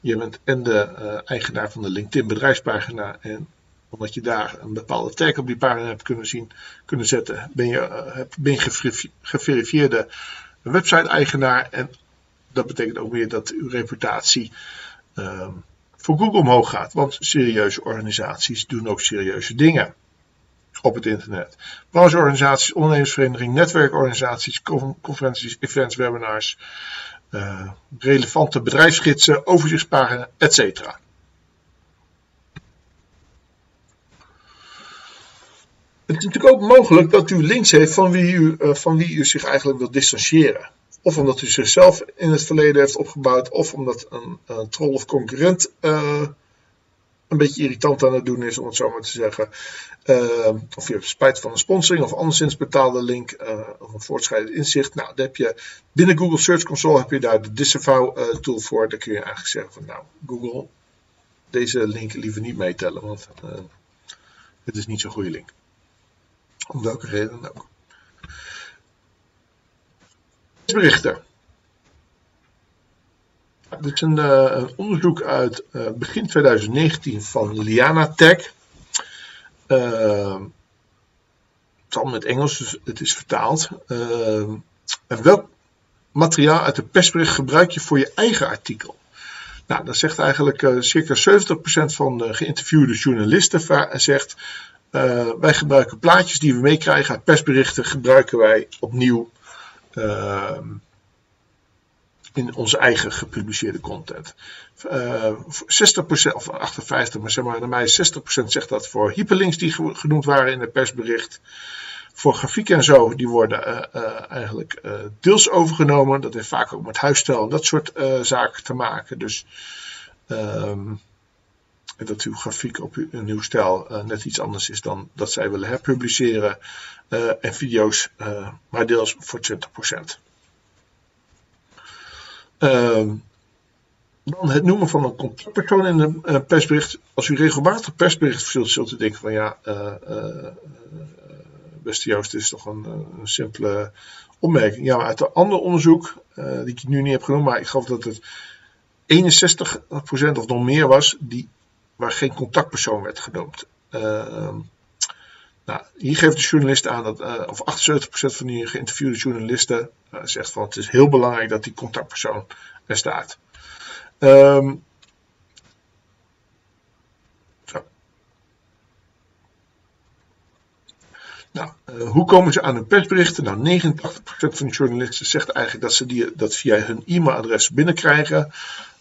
je bent en de uh, eigenaar van de LinkedIn bedrijfspagina. En omdat je daar een bepaalde tag op die pagina hebt kunnen zien, kunnen zetten, ben je, uh, ben geverifieerde website-eigenaar. En dat betekent ook weer dat uw reputatie uh, voor Google omhoog gaat. Want serieuze organisaties doen ook serieuze dingen op het internet. Brancheorganisaties, ondernemersverenigingen, netwerkorganisaties, conferenties, events, webinars uh, relevante bedrijfsgidsen, overzichtspagina, etc. Het is natuurlijk ook mogelijk dat u links heeft van wie u, uh, van wie u zich eigenlijk wilt distancieren. Of omdat u zichzelf in het verleden heeft opgebouwd, of omdat een, een troll of concurrent een beetje irritant aan het doen is, om het zo maar te zeggen. Uh, of je hebt spijt van een sponsoring of anderszins betaalde link uh, of een voortschrijdend inzicht. Nou, heb je binnen Google Search Console heb je daar de disavow uh, tool voor. Daar kun je eigenlijk zeggen van nou, Google, deze link liever niet meetellen, want het is niet zo'n goede link. Om welke reden dan ook. Berichten. Dit is een, uh, een onderzoek uit uh, begin 2019 van Liana Tech. Uh, het is allemaal in het Engels, dus het is vertaald. en welk materiaal uit het persbericht gebruik je voor je eigen artikel? Nou, dat zegt eigenlijk circa 70% van de geïnterviewde journalisten zegt... wij gebruiken plaatjes die we meekrijgen uit persberichten, gebruiken wij opnieuw in onze eigen gepubliceerde content. Uh, eh, 60% of 58%, maar zeg maar, naar mij 60% zegt dat voor hyperlinks die genoemd waren in het persbericht. Voor grafieken en zo, die worden uh, uh, eigenlijk deels overgenomen. Dat heeft vaak ook met huisstijl en dat soort zaken te maken. Dus um, dat uw grafiek op uw, nieuw stijl net iets anders is dan dat zij willen herpubliceren. en video's maar deels voor 20%. Ehm, dan het noemen van een contactpersoon in een uh, persbericht. Als u regelmatig persbericht verzult, zult u denken van ja, uh, uh, beste Joost, dit is toch een, simpele opmerking. Ja, maar uit een ander onderzoek, die ik nu niet heb genoemd, maar ik geloof dat het 61% of nog meer was, die, waar geen contactpersoon werd genoemd. Ehm, nou, hier geeft de journalist aan dat, uh, of 78% van die geïnterviewde journalisten uh, zegt van het is heel belangrijk dat die contactpersoon er staat. Um, zo. Nou, uh, hoe komen ze aan hun persberichten? Nou, 89% van de journalisten zegt eigenlijk dat ze die, dat via hun e-mailadres binnenkrijgen.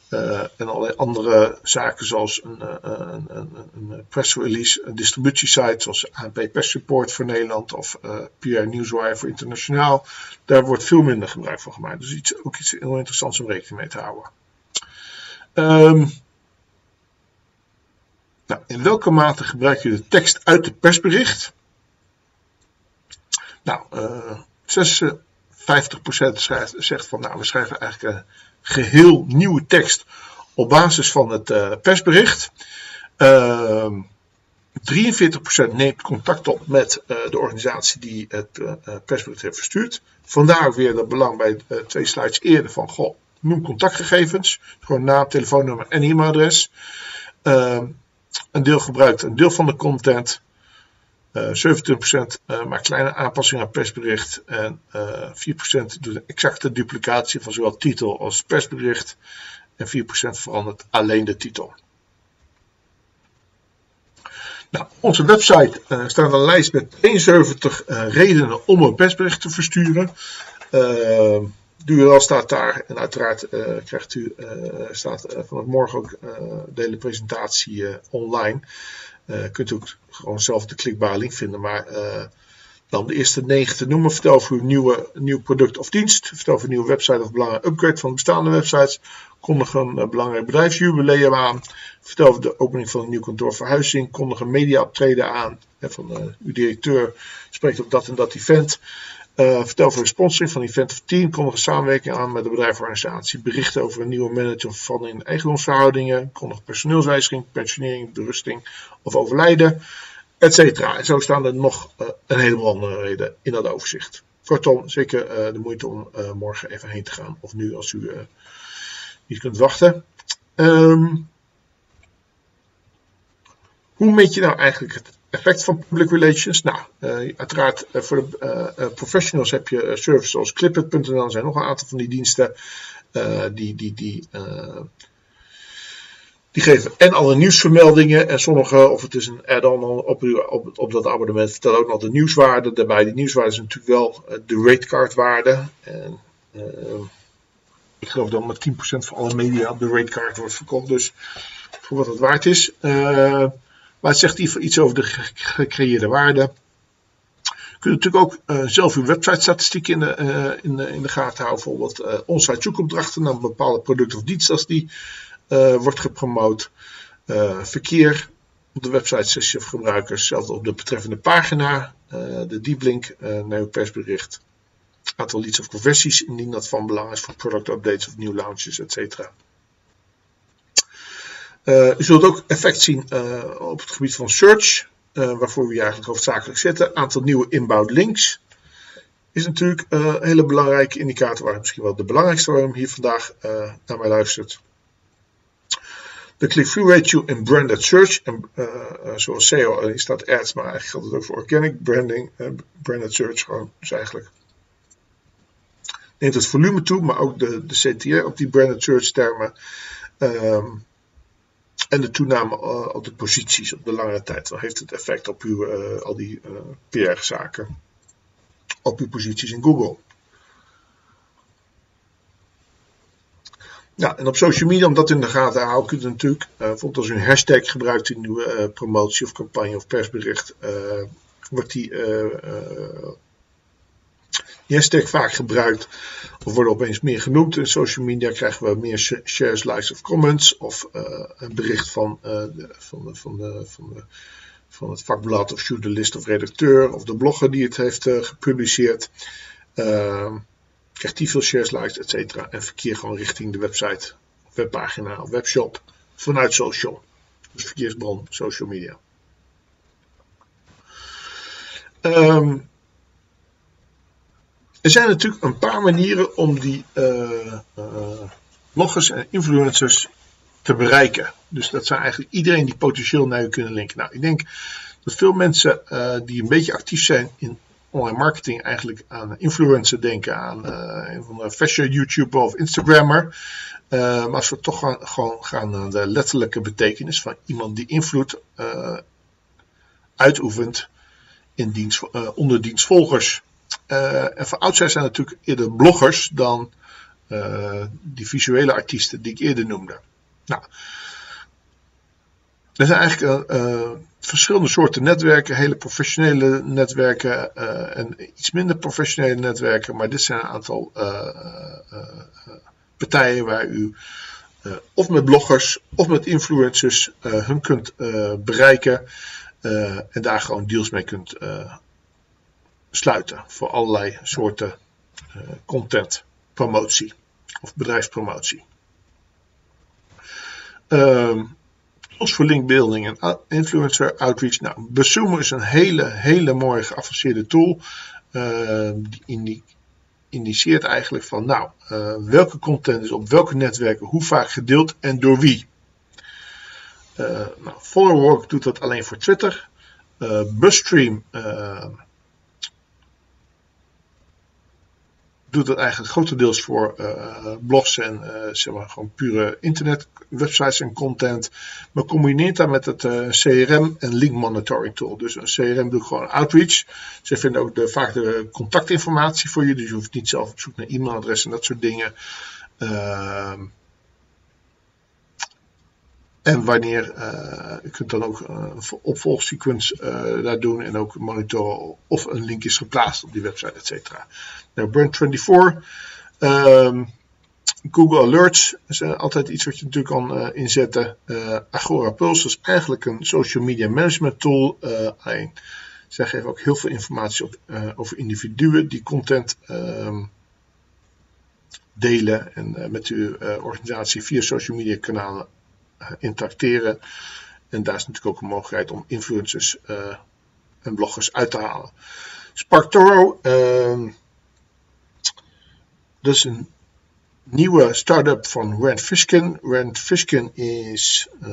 Uh, en allerlei andere zaken zoals een, uh, een, een, een, press release, een distributiesite zoals AP Press Report voor Nederland of uh, PR Newswire voor internationaal. Daar wordt veel minder gebruik van gemaakt. Dus iets, ook iets heel interessants om rekening mee te houden. Um, nou, in welke mate gebruik je de tekst uit het persbericht? Nou, 56% schrijft, zegt van nou, we schrijven eigenlijk geheel nieuwe tekst op basis van het uh, persbericht. Uh, 43% neemt contact op met uh, de organisatie die het uh, persbericht heeft verstuurd. Vandaar weer dat belang bij twee slides eerder van goh, noem contactgegevens. Gewoon naam, telefoonnummer en e-mailadres. Ehm, een deel gebruikt een deel van de content. Uh, 27% uh, maakt kleine aanpassingen aan persbericht en uh, eh, 4% doet een exacte duplicatie van zowel titel als persbericht en 4% verandert alleen de titel. Nou, op onze website staat een lijst met 71 uh, redenen om een persbericht te versturen. URL staat daar en uiteraard krijgt u staat, vanaf morgen ook de hele presentatie online. Kunt u ook gewoon zelf de klikbare link vinden, maar dan de eerste negen te noemen. Vertel over uw nieuwe, nieuw product of dienst. Vertel over een nieuwe website of belangrijke upgrade van bestaande websites. Kondig een uh, belangrijk bedrijfsjubileum aan. Vertel over de opening van een nieuw kantoor verhuizing. Kondig een media optreden aan. van uw directeur spreekt op dat en dat event. Uh, vertel over de sponsoring van event of team. Een samenwerking aan met de bedrijfsorganisatie. Berichten over een nieuwe manager van in eigendomsverhoudingen. Kondig personeelswijziging, pensionering, berusting of overlijden etcetera. En zo staan er nog uh, een heleboel andere redenen in dat overzicht. Kortom, zeker uh, de moeite om morgen even heen te gaan. Of nu als u niet kunt wachten. Um, hoe meet je nou eigenlijk het effect van public relations? Nou, uiteraard voor de professionals heb je services zoals Clipit.nl. Er zijn nog een aantal van die diensten die, die, die die geven en alle nieuwsvermeldingen en sommige, of het is een add-on op, op, op dat abonnement, vertellen ook nog de nieuwswaarde daarbij. Die nieuwswaarde is natuurlijk wel de ratecardwaarde. En, ik geloof dat met 10% van alle media de ratecard wordt verkocht. Dus voor wat het waard is. Maar het zegt iets over de gecreëerde waarde. Je kunt natuurlijk ook zelf uw website statistiek in de, in, de, in de gaten houden. Bijvoorbeeld uh, onsite zoekopdrachten naar een bepaalde product of dienst als die wordt gepromoot. Verkeer op de website sessie of gebruikers, zelfs op de betreffende pagina, de deep link naar uw persbericht, aantal leads of conversies indien dat van belang is voor product updates of nieuw launches, etc. Uh, u zult ook effect zien uh, op het gebied van search, uh, waarvoor we eigenlijk hoofdzakelijk zitten. Aantal nieuwe inbound links is natuurlijk een hele belangrijke indicator, misschien wel de belangrijkste waarom hier vandaag naar mij luistert. De click-through ratio in branded search, en, zoals SEO, hier staat ads, maar eigenlijk geldt het ook voor organic branding, branded search gewoon, dus eigenlijk neemt het volume toe, maar ook de, de CTR op die branded search termen. Um, en de toename uh, op de posities op de lange tijd. Dan heeft het effect op uw, al die PR-zaken, op uw posities in Google. Ja, en op social media, om dat in de gaten te houden, kunt u natuurlijk, uh, bijvoorbeeld als u een hashtag gebruikt in uw uh, promotie of campagne of persbericht, wordt die, die, hashtag vaak gebruikt of wordt opeens meer genoemd. In social media krijgen we meer shares, likes of comments of een bericht van, de, van, de, van, de, van, van het vakblad of journalist of redacteur of de blogger die het heeft gepubliceerd. Uh, krijgt die veel shares, likes, etc. En verkeer gewoon richting de website, webpagina of webshop vanuit social. Dus verkeersbron, social media. Um, er zijn natuurlijk een paar manieren om die uh, uh, bloggers en influencers te bereiken. Dus dat zijn eigenlijk iedereen die potentieel naar u kunnen linken. Nou, ik denk dat veel mensen uh, die een beetje actief zijn in online marketing eigenlijk aan influencer denken, aan een van de fashion YouTuber of Instagrammer. Maar als we toch gewoon gaan naar de letterlijke betekenis van iemand die invloed uitoefent in dienst, onder dienstvolgers. En voor oudsher zijn natuurlijk eerder bloggers dan die visuele artiesten die ik eerder noemde. Nou, er zijn eigenlijk verschillende soorten netwerken, hele professionele netwerken en iets minder professionele netwerken. Maar dit zijn een aantal partijen waar u of met bloggers of met influencers hun kunt bereiken en daar gewoon deals mee kunt sluiten voor allerlei soorten content promotie of bedrijfspromotie. Ehm, tools voor linkbuilding en influencer outreach. Nou, Besumo is een hele, hele mooie geavanceerde tool. Uh, die indiceert eigenlijk van, nou, uh, welke content is op welke netwerken hoe vaak gedeeld en door wie. Uh, nou, doet dat alleen voor Twitter. Busstream doet het eigenlijk grotendeels voor uh, blogs en uh, zeg maar gewoon pure internet websites en content. Maar combineert dat met het uh, CRM en link monitoring tool. Dus een CRM doet gewoon outreach. Ze vinden ook de, vaak de contactinformatie voor je. Dus je hoeft niet zelf op zoek naar e-mailadres en dat soort dingen. Ehm, en wanneer, uh, je kunt dan ook een opvolgsequence uh, daar doen en ook monitoren of een link is geplaatst op die website, et cetera. Nou, Brand24, um, Google Alerts is altijd iets wat je natuurlijk kan inzetten. Agora Pulse is eigenlijk een social media management tool. alleen, zij geven ook heel veel informatie op, over individuen die content um, delen en met uw organisatie via social media kanalen interacteren. En daar is natuurlijk ook een mogelijkheid om influencers uh, en bloggers uit te halen. SparkToro, uh, dat is een nieuwe start-up van Rand Fishkin. Rand Fishkin is uh,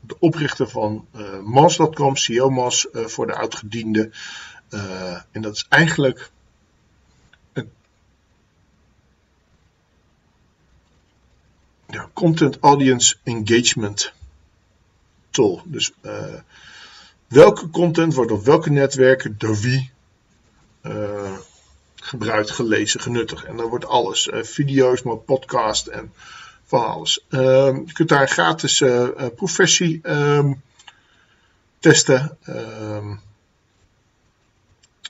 de oprichter van uh, Moz.com, CEO Moz voor de oudgediende. en dat is eigenlijk Content Audience Engagement Tool. Dus uh, welke content wordt op welke netwerken door wie uh, gebruikt, gelezen, genuttigd. En dan wordt alles. Uh, video's, maar podcast en van alles. Ehm, je kunt daar een gratis professie um, testen. Um,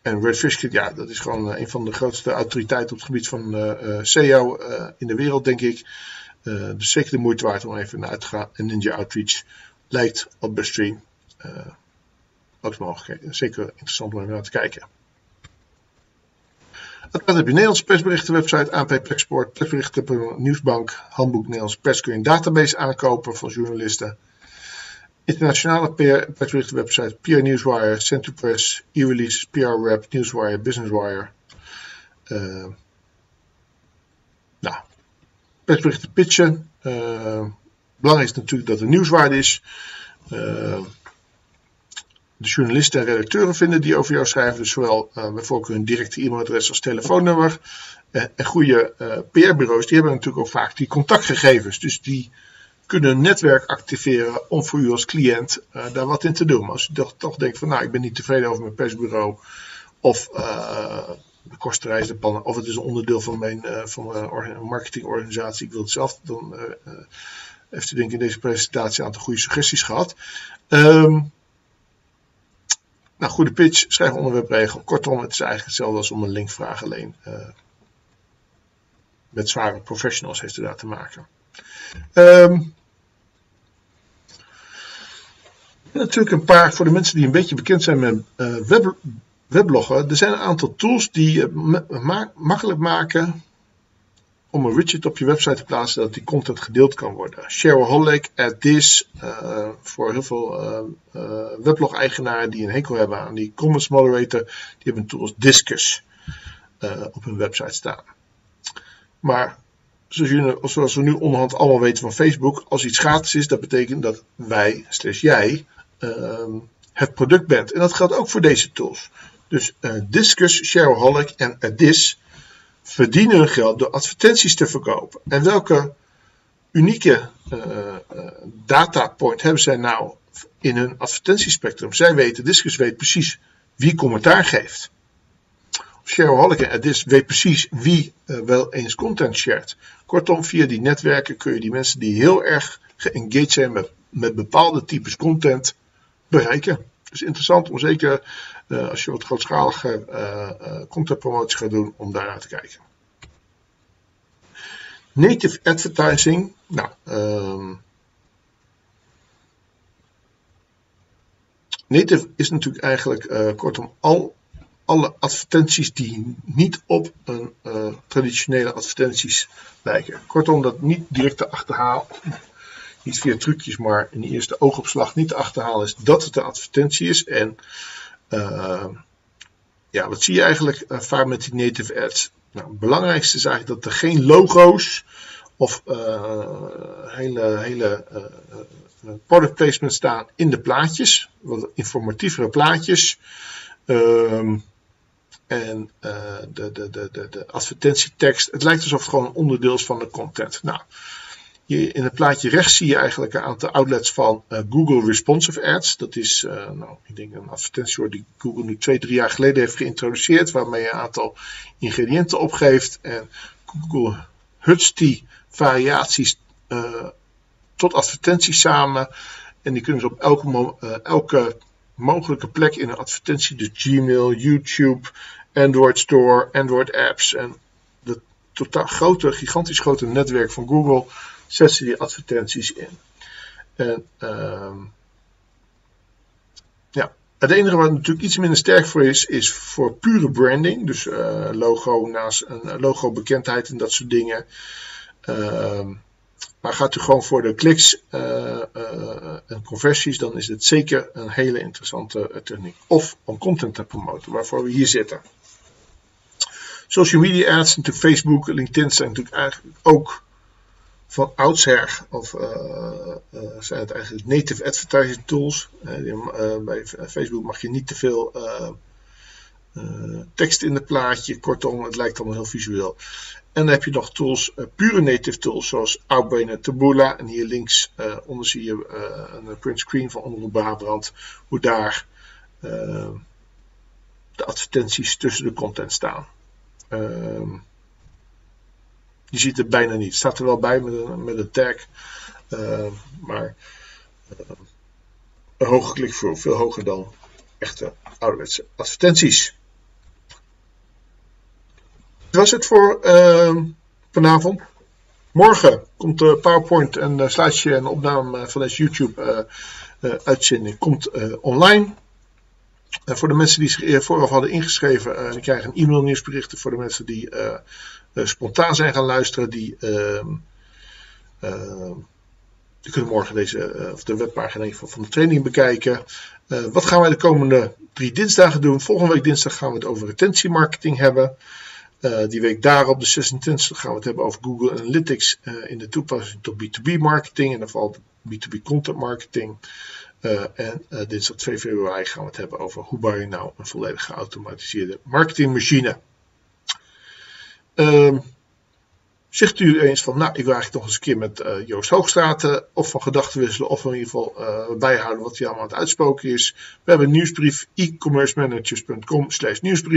en Redfish, ja, dat is gewoon een van de grootste autoriteiten op het gebied van SEO in de wereld, denk ik. Uh, dus zeker de moeite waard om even naar te gaan. En Ninja Outreach lijkt op Bestream uh, ook mogelijkheden. Zeker interessant om even naar te kijken. Dan heb je Nederlandse persberichtenwebsite, ANP Export, persberichten Nieuwsbank, Handboek Nederlands Pers kun je database aankopen van journalisten. Internationale persberichtenwebsite, PR Newswire, Centupress, e-release, PR Web, Newswire, Businesswire. Uh, nou, persberichten pitchen. Uh, belangrijk is natuurlijk dat er nieuwswaarde is. Uh, de journalisten en redacteuren vinden die over jou schrijven. Dus zowel uh, bijvoorbeeld hun directe e-mailadres als telefoonnummer. en goede PR-bureaus die hebben natuurlijk ook vaak die contactgegevens. Dus die kunnen een netwerk activeren om voor u als cliënt daar wat in te doen. Maar als u toch, denkt van nou ik ben niet tevreden over mijn persbureau. Of kostenreis, de pannen, of het is een onderdeel van mijn, uh, van mijn marketingorganisatie. Ik wil het zelf, dan uh, heeft u denk ik in deze presentatie een aantal goede suggesties gehad. Um, nou, goede pitch, schrijf onderwerpregel. Kortom, het is eigenlijk hetzelfde als om een link vragen alleen. Met zware professionals heeft u daar te maken. Um, natuurlijk een paar, voor de mensen die een beetje bekend zijn met uh, web, webloggen. Er zijn een aantal tools die het ma makkelijk maken om een widget op je website te plaatsen dat die content gedeeld kan worden. Shareaholic, AdThis, uh, voor heel veel uh, weblog-eigenaren die een hekel hebben aan die comments moderator, die hebben een tool als Discus op hun website staan. Maar zoals, zoals we nu onderhand allemaal weten van Facebook, als iets gratis is, dat betekent dat wij, slash jij, ehm, het product bent. En dat geldt ook voor deze tools. Dus uh, Discus, Shareaholic en Adis verdienen hun geld door advertenties te verkopen. En welke unieke uh, uh, datapoint hebben zij nou in hun advertentiespectrum? Zij weten, Discus weet precies wie commentaar geeft. Shareaholic en Adis weet precies wie wel eens content shared. Kortom, via die netwerken kun je die mensen die heel erg geengaged zijn met, met bepaalde types content bereiken. Dus interessant om zeker uh, als je wat grootschalige uh, contentpromotie gaat doen, om daar naar te kijken. Native advertising. Nou, um, native is natuurlijk eigenlijk kortom al alle advertenties die niet op een traditionele advertenties lijken. Kortom, dat niet direct te achterhalen, niet via trucjes, maar in de eerste oogopslag niet te achterhalen is dat het een advertentie is. En ja, wat zie je eigenlijk uh, vaak met die native ads? Nou, het belangrijkste is eigenlijk dat er geen logo's of uh, hele, hele product placement staan in de plaatjes. Wat informatievere plaatjes. Ehm, en de, de, de, de, de advertentietekst. Het lijkt alsof het gewoon onderdeel is van de content. Nou, in het plaatje rechts zie je eigenlijk een aantal outlets van Google Responsive Ads. Dat is, nou, ik denk een advertentie die Google nu twee, drie jaar geleden heeft geïntroduceerd, waarmee je een aantal ingrediënten opgeeft. En Google hutst die variaties tot advertenties samen. En die kunnen ze op elke, elke mogelijke plek in een advertentie. Dus Gmail, YouTube, Android Store, Android apps en het totaal grote, gigantisch grote netwerk van Google zetten die advertenties in. Uh, ja, het enige wat natuurlijk iets minder sterk voor is, is voor pure branding. Dus uh, logo naast een logo bekendheid en dat soort dingen. Uh, maar gaat u gewoon voor de kliks uh, en conversies, dan is het zeker een hele interessante techniek. Of om content te promoten, waarvoor we hier zitten. Social media ads, natuurlijk Facebook, LinkedIn zijn natuurlijk eigenlijk ook van oudsher, of uh, zijn het eigenlijk native advertising tools. bij Facebook mag je niet te veel tekst in het plaatje, kortom, het lijkt allemaal heel visueel. En dan heb je nog tools, pure native tools zoals Outbrain en Taboola. En hier links onder zie je een print screen van Omroep Brabant. Hoe daar de advertenties tussen de content staan. Ehm, je ziet het bijna niet. Het staat er wel bij met een, met een tag. Ehm, maar een hoge klikvloer, veel hoger dan echte ouderwetse advertenties was het voor uh, vanavond. Morgen komt de PowerPoint en slidesje en opname van deze YouTube uh, uitzending komt online. voor de mensen die zich vooraf hadden ingeschreven, die krijgen een e-mail nieuwsberichten. Voor de mensen die spontaan zijn gaan luisteren, die, ehm, die kunnen morgen deze, of de webpagina van de training bekijken. wat gaan wij de komende drie dinsdagen doen? Volgende week dinsdag gaan we het over retentiemarketing hebben. Die week daarop, de 26 gaan we het hebben over Google Analytics in de toepassing tot B2B marketing. En dan valt B2B content marketing. Uh, en dinsdag 2 februari gaan we het hebben over hoe bouw je nou een volledig geautomatiseerde marketingmachine. Ehm, zegt u eens van, nou, ik wil eigenlijk nog eens een keer met Joost Hoogstraten of van gedachten wisselen of in ieder geval bijhouden wat hij allemaal aan het uitspoken is. We hebben nieuwsbrief e-commercemanagers.com slash nieuwsbrief.